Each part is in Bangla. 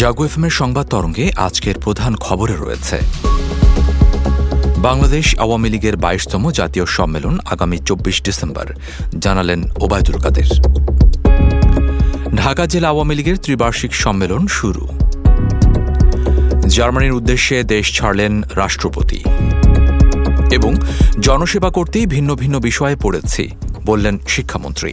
জাগো সংবাদ তরঙ্গে আজকের প্রধান খবরে রয়েছে। বাংলাদেশ আওয়ামী লীগের বাইশতম জাতীয় সম্মেলন আগামী চব্বিশ ডিসেম্বর, জানালেন ওবায়দুল কাদের। ঢাকা জেলা আওয়ামী লীগের ত্রিবার্ষিক সম্মেলন শুরু। জার্মানির উদ্দেশ্যে দেশ ছাড়লেন রাষ্ট্রপতি। এবং জনসেবা করতেই ভিন্ন ভিন্ন বিষয়ে পড়েছি, বললেন শিক্ষামন্ত্রী।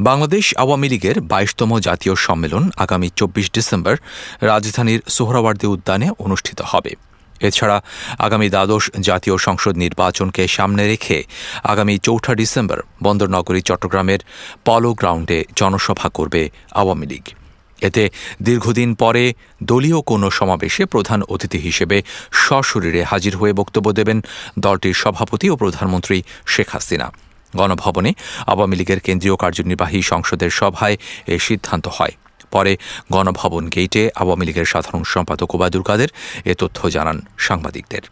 বাংলাদেশ আওয়ামী লীগের বাইশতম জাতীয় সম্মেলন আগামী চব্বিশ ডিসেম্বর রাজধানীর সোহরাওয়ার্দী উদ্যানে অনুষ্ঠিত হবে। এছাড়া আগামী দ্বাদশ জাতীয় সংসদ নির্বাচনকে সামনে রেখে আগামী চৌঠা ডিসেম্বর বন্দরনগরী, চট্টগ্রামের পলো গ্রাউন্ডে জনসভা করবে আওয়ামী লীগ। এতে দীর্ঘদিন পরে দলীয় কোনো সমাবেশে প্রধান অতিথি হিসেবে সশরীরে হাজির হয়ে বক্তব্য দেবেন দলটির সভাপতি ও প্রধানমন্ত্রী শেখ হাসিনা। গণভবনে আওয়ামী লীগের কেন্দ্রীয় কার্যনির্বাহী সংসদের সভায় এ সিদ্ধান্ত হয়। পরে গণভবন গেইটে আওয়ামী লীগের সাধারণ সম্পাদক ওবায়দুল কাদের এ তথ্য জানান সাংবাদিকদের।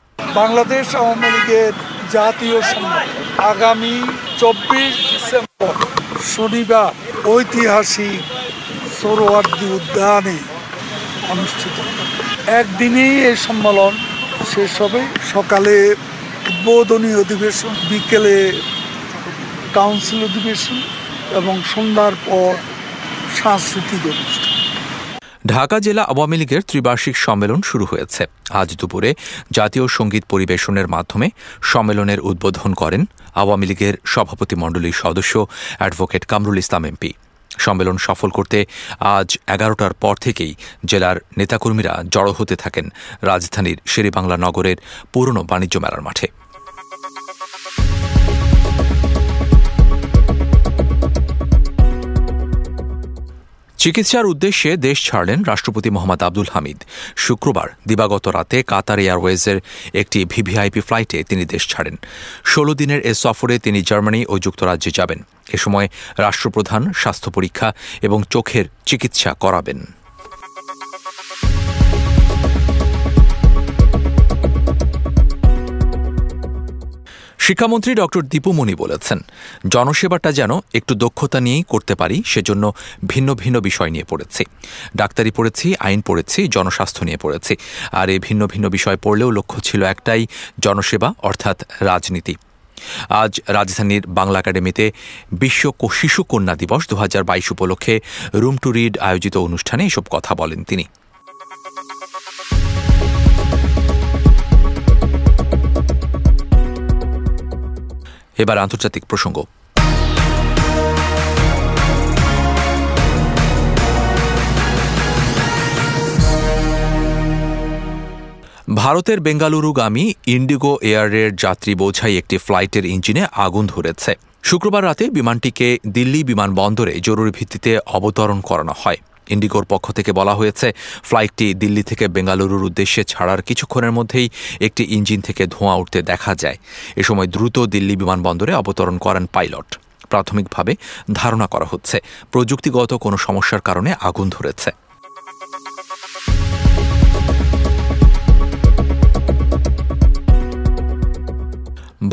বাংলাদেশ আওয়ামী লীগের জাতীয় সম্মেলন আগামী চব্বিশ ডিসেম্বর শনিবার ঐতিহাসিক সোরওয়ার্দী উদ্যানে অনুষ্ঠিত একদিনেই এই সম্মেলন শেষ হবে। সকালে উদ্বোধনী অধিবেশন বিকেলে কাউন্সিল অধিবেশন এবং সন্ধ্যার পর সাংস্কৃতিক অনুষ্ঠান। ঢাকা জেলা আওয়ামী লীগের ত্রিবার্ষিক সম্মেলন শুরু হয়েছে। আজ দুপুরে জাতীয় সংগীত পরিবেশনের মাধ্যমে সম্মেলনের উদ্বোধন করেন আওয়ামী লীগের সভাপতি মণ্ডলীর সদস্য অ্যাডভোকেট কামরুল ইসলাম এমপি। সম্মেলন সফল করতে আজ এগারোটার পর থেকেই জেলার নেতাকর্মীরা জড়ো হতে থাকেন রাজধানীর শেরেবাংলা নগরের পুরনো বাণিজ্য মেলার মাঠে। চিকিৎসার উদ্দেশ্যে দেশ ছাড়লেন রাষ্ট্রপতি মোহাম্মদ আব্দুল হামিদ। শুক্রবার, দিবাগত রাতে কাতার এয়ারওয়েজের একটি ভিভিআইপি ফ্লাইটে তিনি দেশ ছাড়েন। ষোলো দিনের এ সফরে তিনি জার্মানি ও যুক্তরাজ্যে যাবেন। এ সময় রাষ্ট্রপ্রধান স্বাস্থ্য পরীক্ষা এবং চোখের চিকিৎসা করাবেন। শিক্ষামন্ত্রী ডক্টর দীপুমণি বলেছেন, জনসেবাটা যেন একটু দক্ষতা নিয়েই করতে পারি, সেজন্য ভিন্ন ভিন্ন বিষয় নিয়ে পড়েছি। ডাক্তারি পড়েছি, আইন পড়েছি, জনস্বাস্থ্য নিয়ে পড়েছি। আর এই ভিন্ন ভিন্ন বিষয় পড়লেও লক্ষ্য ছিল একটাই, জনসেবা অর্থাৎ রাজনীতি। আজ রাজধানীর বাংলা একাডেমিতে বিশ্ব শিশু কন্যা দিবস দু হাজার বাইশ উপলক্ষে রুম টু রিড আয়োজিত অনুষ্ঠানে এসব কথা বলেন তিনি। এবার আন্তর্জাতিক প্রসঙ্গ। ভারতের বেঙ্গালুরুগামী ইন্ডিগো এয়ারের যাত্রী বোঝাই একটি ফ্লাইটের ইঞ্জিনে আগুন ধরেছে। শুক্রবার রাতে বিমানটিকে দিল্লি বিমানবন্দরে জরুরি ভিত্তিতে অবতরণ করানো হয়। ইন্ডিগোর পক্ষ থেকে বলা হয়েছে, ফ্লাইটটি দিল্লি থেকে বেঙ্গালুরুর উদ্দেশ্যে ছাড়ার কিছুক্ষণের মধ্যেই একটি ইঞ্জিন থেকে ধোঁয়া উঠতে দেখা যায়। এ সময় দ্রুত দিল্লি বিমানবন্দরে অবতরণ করেন পাইলট। প্রাথমিকভাবে ধারণা করা হচ্ছে, প্রযুক্তিগত কোনো সমস্যার কারণে আগুন ধরেছে।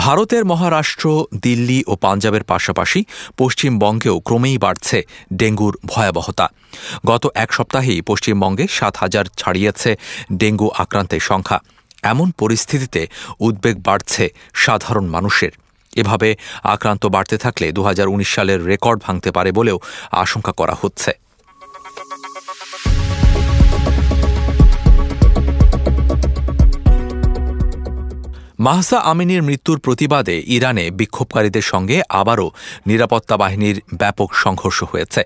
ভারতের মহারাষ্ট্র, দিল্লি ও পাঞ্জাবের পাশাপাশি পশ্চিমবঙ্গেও ক্রমেই বাড়ছে ডেঙ্গুর ভয়াবহতা। গত এক সপ্তাহেই পশ্চিমবঙ্গে সাত হাজার ছাড়িয়েছে ডেঙ্গু আক্রান্তের সংখ্যা। এমন পরিস্থিতিতে উদ্বেগ বাড়ছে সাধারণ মানুষের। এভাবে আক্রান্ত বাড়তে থাকলে দু হাজার উনিশ সালের রেকর্ড ভাঙতে পারে বলেও আশঙ্কা করা হচ্ছে। মাহসা আমিনীর মৃত্যুর প্রতিবাদে ইরানে বিক্ষোভকারীদের সঙ্গে আবারও নিরাপত্তা বাহিনীর ব্যাপক সংঘর্ষ হয়েছে।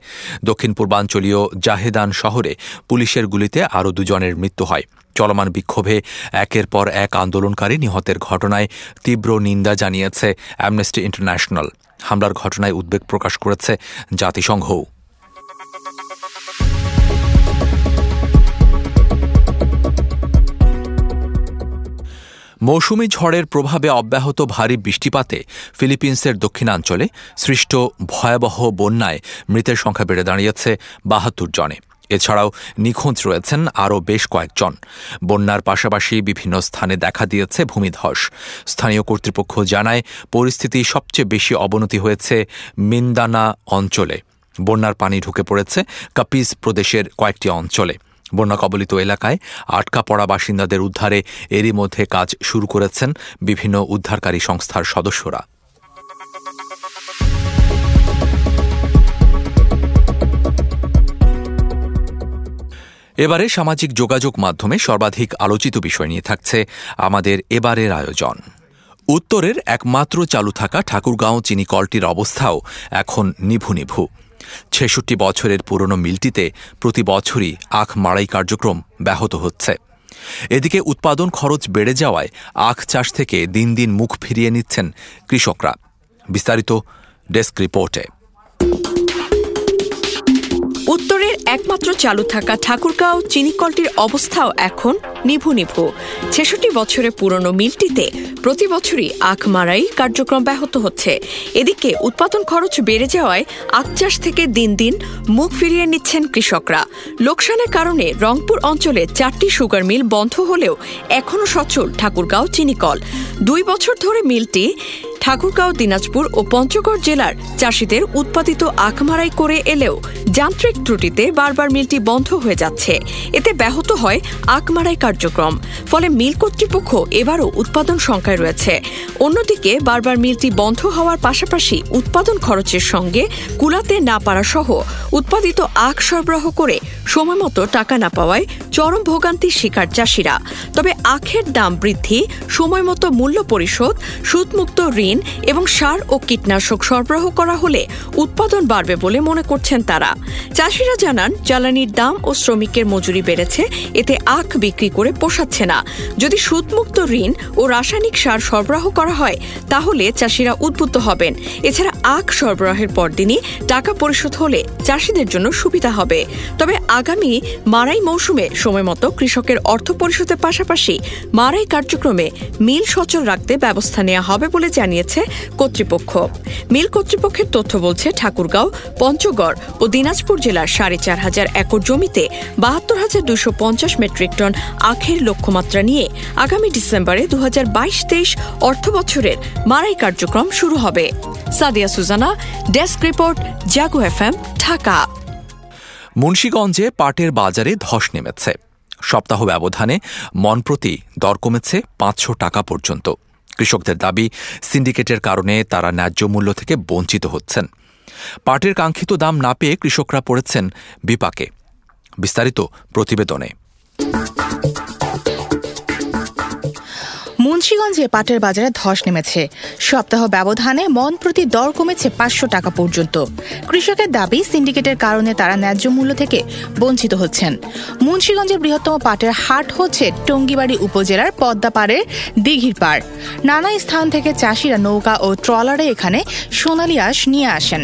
দক্ষিণ পূর্বাঞ্চলীয় জাহেদান শহরে পুলিশের গুলিতে আরও দুজনের মৃত্যু হয়। চলমান বিক্ষোভে একের পর এক আন্দোলনকারী নিহতের ঘটনায় তীব্র নিন্দা জানিয়েছে অ্যামনেস্টি ইন্টারন্যাশনাল হামলার ঘটনায় উদ্বেগ প্রকাশ করেছে জাতিসংঘও। মৌসুমি ঝড়ের প্রভাবে অব্যাহত ভারী বৃষ্টিপাতে ফিলিপিন্সের দক্ষিণাঞ্চলে সৃষ্ট ভয়াবহ বন্যায় মৃতের সংখ্যা বেড়ে দাঁড়িয়েছে বাহাত্তর জনে। এছাড়াও নিখোঁজ রয়েছেন আরও বেশ কয়েকজন। বন্যার পাশাপাশি বিভিন্ন স্থানে দেখা দিয়েছে ভূমিধস। স্থানীয় কর্তৃপক্ষ জানায়, পরিস্থিতি সবচেয়ে বেশি অবনতি হয়েছে মিন্দানা অঞ্চলে। বন্যার পানি ঢুকে পড়েছে কাপিজ প্রদেশের কয়েকটি অঞ্চলে। বন্যা কবলিত এলাকায় আটকা পড়া বাসিন্দাদের উদ্ধারে এরই মধ্যে কাজ শুরু করেছেন বিভিন্ন উদ্ধারকারী সংস্থার সদস্যরা। এবারে সামাজিক যোগাযোগ মাধ্যমে সর্বাধিক আলোচিত বিষয় নিয়ে থাকছে আমাদের এবারের আয়োজন। উত্তরের একমাত্র চালু থাকা ঠাকুরগাঁও চিনি কলটির অবস্থাও এখন নিভু নিভু। ছেষট্টি বছরের পুরনো মিলটিতে প্রতি বছরই আখ মাড়াই কার্যক্রম ব্যাহত হচ্ছে। এদিকে উৎপাদন খরচ বেড়ে যাওয়ায় আখ চাষ থেকে দিন দিন মুখ ফিরিয়ে নিচ্ছেন কৃষকরা। বিস্তারিত ডেস্ক রিপোর্টে। একমাত্র চালু থাকা ঠাকুরগাঁও চিনিকলটির অবস্থাও এখন নিভু নিভু। ছেষট্টি বছরের পুরনো মিলটিতে প্রতি বছরই আখ মারাই কার্যক্রম ব্যাহত হচ্ছে। এদিকে উৎপাদন খরচ বেড়ে যাওয়ায় আখ চাষ থেকে দিন দিন মুখ ফিরিয়ে নিচ্ছেন কৃষকরা। লোকসানের কারণে রংপুর অঞ্চলে চারটি সুগার মিল বন্ধ হলেও এখনও সচল ঠাকুরগাঁও চিনিকল। দুই বছর ধরে মিলটি ঠাকুরগাঁও, দিনাজপুর ও পঞ্চগড় জেলার চাষিদের উৎপাদিত আখমারাই করে এলেও যান্ত্রিক ত্রুটিতে বারবার মিলটি বন্ধ হয়ে যাচ্ছে। এতে ব্যাহত হয় আখমারাই কার্যক্রম। ফলে মিল কর্তৃপক্ষ এবারও উৎপাদন সংখ্যায় রয়েছে। অন্যদিকে বারবার মিলটি বন্ধ হওয়ার পাশাপাশি উৎপাদন খরচের সঙ্গে কুলাতে না পারা সহ উৎপাদিত আখ সরবরাহ করে সময়মতো টাকা না পাওয়ায় চরম ভোগান্তির শিকার চাষিরা। তবে আখের দাম বৃদ্ধি সময়মতো মূল্য পরিশোধ, সুদমুক্ত ঋণ এবং সার ও কীটনাশক সরবরাহ করা হলে উৎপাদন বাড়বে বলে মনে করছেন তারা। চাষিরা জানান, জ্বালানির দাম ও শ্রমিকের মজুরি বেড়েছে, এতে আখ বিক্রি করে পোষাচ্ছে না। যদি সুদমুক্ত ঋণ ও রাসায়নিক সার সরবরাহ করা হয়, তাহলে চাষিরা উদ্বুদ্ধ হবেন। এছাড়া আখ সরবরাহের পরদিনই টাকা পরিশোধ হলে চাষিদের জন্য সুবিধা হবে। তবে আগামী মারাই মৌসুমে সময়মতো কৃষকের অর্থ পরিশোধের পাশাপাশি মারাই কার্যক্রমে মিল সচল রাখতে ব্যবস্থা নেওয়া হবে বলে জানিয়েছে কর্তৃপক্ষ। মিল কর্তৃপক্ষের তথ্য বলছে ঠাকুরগাঁও, পঞ্চগড় ও দিনাজপুর জেলার সাড়ে চার হাজার একর জমিতে বাহাত্তর হাজার দুশো পঞ্চাশ মেট্রিক টন আখের লক্ষ্যমাত্রা নিয়ে আগামী ডিসেম্বরে দু হাজার বাইশ তেইশ অর্থ বছরের মারাই কার্যক্রম শুরু হবে। Sadia Sujana, desk report, Jago F M Dhaka. মুন্সীগঞ্জে পাটের বাজারে ধস নেমেছে। সপ্তাহ ব্যবধানে মনপ্রতি দর কমেছে পাঁচশো টাকা পর্যন্ত। কৃষকদের দাবি, সিন্ডিকেটের কারণে তারা ন্যায্য মূল্য থেকে বঞ্চিত হচ্ছেন। পাটের কাঙ্ক্ষিত দাম না পেয়ে কৃষকরা পড়েছেন বিপাকে। বিস্তারিত প্রতিবেদনে। মুন্সীগঞ্জে পাটের বাজারে ধস নেমেছে। সপ্তাহ ব্যবধানে মন প্রতি দর কমেছে পাঁচশো টাকা পর্যন্ত। কৃষকের দাবি, সিন্ডিকেটের কারণে তারা ন্যায্য মূল্য থেকে বঞ্চিত হচ্ছেন। মুন্সীগঞ্জের বৃহত্তম পাটের হাট হচ্ছে টঙ্গিবাড়ি উপজেলার পদ্মাপাড়ের দিঘির পাড়। নানা স্থান থেকে চাষিরা নৌকা ও ট্রলারে এখানে সোনালি আঁশ নিয়ে আসেন।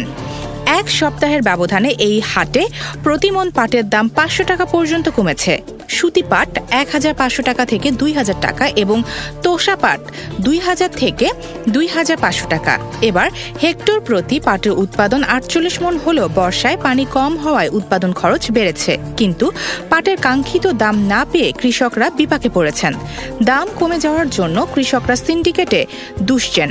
এক সপ্তাহের ব্যবধানে এই হাটে প্রতিমন পাটের দাম পাঁচশো টাকা পর্যন্ত কমেছে। সুতি পাট এক হাজার পাঁচশো টাকা থেকে দুই হাজার টাকা এবং তোষা পাট দুই হাজার থেকে দুই হাজার পাঁচশো টাকা। এবার হেক্টর প্রতি পাটের উৎপাদন আটচল্লিশ মন হলেও বর্ষায় পানি কম হওয়ায় উৎপাদন খরচ বেড়েছে। কিন্তু পাটের কাঙ্ক্ষিত দাম না পেয়ে কৃষকরা বিপাকে পড়েছেন। দাম কমে যাওয়ার জন্য কৃষকরা সিন্ডিকেটে দুষছেন।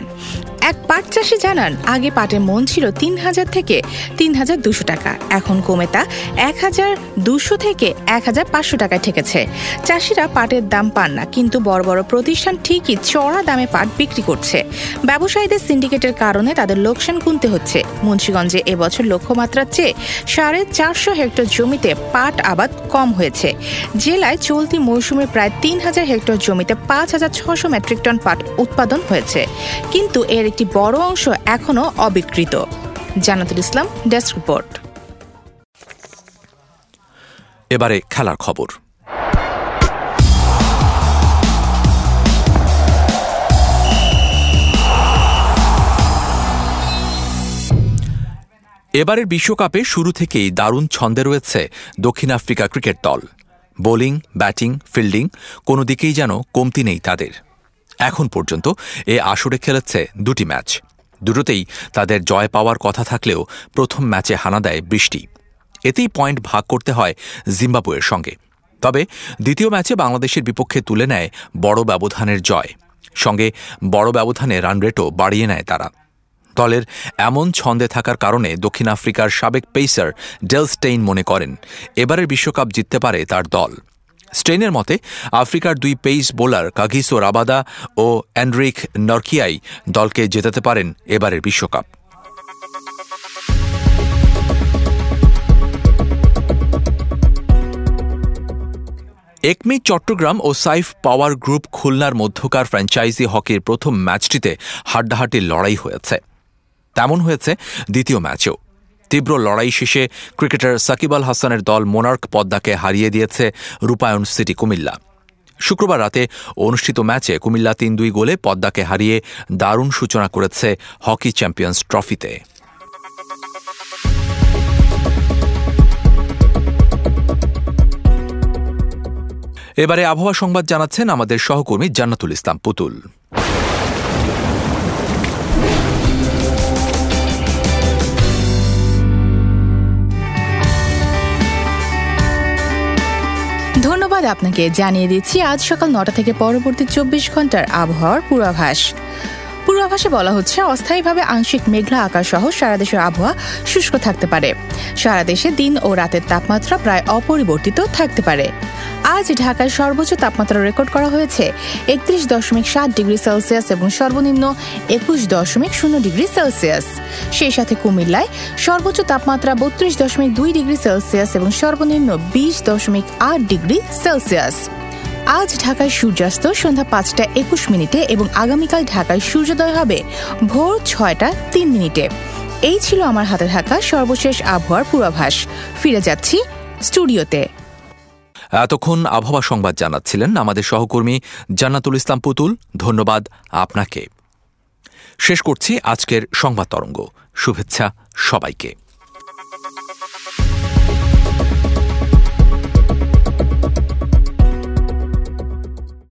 এক পাট চাষি জানান, আগে পাটের মন ছিল তিন হাজার থেকে তিন হাজার দুশো টাকা। এখন কমে তা এক হাজার দুশো থেকে এক হাজার পাঁচশো টাকায় ঠেকেছে। চাষিরা পাটের দাম পান না, কিন্তু বড় বড় প্রতিষ্ঠান ঠিকই চড়া দামে পাট বিক্রি করছে। ব্যবসায়ীদের সিন্ডিকেটের কারণে তাদের লোকসান গুনতে হচ্ছে। মুন্সীগঞ্জে এবছর লক্ষ্যমাত্রার চেয়ে সাড়ে চারশো হেক্টর জমিতে পাট আবাদ কম হয়েছে। জেলায় চলতি মৌসুমে প্রায় তিন হাজার হেক্টর জমিতে পাঁচ হাজার ছশো মেট্রিক টন পাট উৎপাদন হয়েছে। কিন্তু এর একটি বড় অংশ এখনও অবিকৃত। Jannatul Islam, desk report. এবারে খেলার খবর। এবারের বিশ্বকাপে শুরু থেকেই দারুণ ছন্দে রয়েছে দক্ষিণ আফ্রিকা ক্রিকেট দল। বোলিং, ব্যাটিং, ফিল্ডিং, কোনো দিকেই যেন কমতি নেই তাদের। এখন পর্যন্ত এ আসরে খেলেছে দুটি ম্যাচ। দুটোতেই তাদের জয় পাওয়ার কথা থাকলেও প্রথম ম্যাচে হানা দেয় বৃষ্টি। এতেই পয়েন্ট ভাগ করতে হয় জিম্বাবুয়ের সঙ্গে। তবে দ্বিতীয় ম্যাচে বাংলাদেশের বিপক্ষে তুলে নেয় বড় ব্যবধানের জয়। সঙ্গে বড় ব্যবধানে রান রেটও বাড়িয়ে নেয় তারা। দলের এমন ছন্দে থাকার কারণে দক্ষিণ আফ্রিকার সাবেক পেসার ডেল স্টেইন মনে করেন, এবারের বিশ্বকাপ জিততে পারে তার দল। স্টেইনের মতে, আফ্রিকার দুই পেইস বোলার কাগিসো রাবাদা ও অ্যান্ড্রিক নরকিয়াই দলকে জেতাতে পারেন এবারের বিশ্বকাপ। একমি চট্টগ্রাম ও সাইফ পাওয়ার গ্রুপ খুলনার মধ্যকার ফ্র্যাঞ্চাইজি হকির প্রথম ম্যাচটিতে হাড্ডাহাড্ডির লড়াই হয়েছে। তেমন হয়েছে দ্বিতীয় ম্যাচেও। তীব্র লড়াই শেষে ক্রিকেটার সাকিব আল হাসানের দল মোনার্ক পদ্মাকে হারিয়ে দিয়েছে রূপায়ণ সিটি কুমিল্লা। শুক্রবার রাতে অনুষ্ঠিত ম্যাচে কুমিল্লা তিন দুই গোলে পদ্মাকে হারিয়ে দারুণ সূচনা করেছে হকি চ্যাম্পিয়ন্স ট্রফিতে। এবারে আবহাওয়া সংবাদ জানাচ্ছেন আমাদের সহকর্মী জান্নাতুল ইসলাম পুতুল। আপনাকে জানিয়ে দিচ্ছি, আজ সকাল নটা থেকে পরবর্তী চব্বিশ ঘণ্টার আবহাওয়ার পূর্বাভাস। পূর্বাভাসে বলা হচ্ছে, অস্থায়ীভাবে আংশিক মেঘলা আকাশ সহ সারা দেশের আবহাওয়া শুষ্ক থাকতে পারে। সারা দেশে দিন ও রাতের তাপমাত্রা প্রায় অপরিবর্তিত থাকতে পারে। আজ ঢাকায় সর্বোচ্চ তাপমাত্রা রেকর্ড করা হয়েছে একত্রিশ দশমিক সাত ডিগ্রি সেলসিয়াস এবং সর্বনিম্ন একুশ দশমিক শূন্য ডিগ্রি সেলসিয়াস। সেই সাথে কুমিল্লায় সর্বোচ্চ তাপমাত্রা বত্রিশ দশমিক দুই ডিগ্রি সেলসিয়াস এবং সর্বনিম্ন বিশ দশমিক আট ডিগ্রি সেলসিয়াস। আজ ঢাকায় সূর্যাস্ত সন্ধ্যা পাঁচটা একুশ মিনিটে এবং আগামীকাল ঢাকায় সূর্যোদয় হবে ভোর ছয়টা তিন মিনিটে। এই ছিল আমার হাতে থাকা সর্বশেষ আবহাওয়ার পূর্বাভাস। ফিরে যাচ্ছি স্টুডিওতে। এতক্ষণ আবহাওয়া সংবাদ জানাচ্ছিলেন আমাদের সহকর্মী জান্নাতুল ইসলাম পুতুল। ধন্যবাদ আপনাকে। শেষ করছি আজকের সংবাদ তরঙ্গ। শুভেচ্ছা সবাইকে।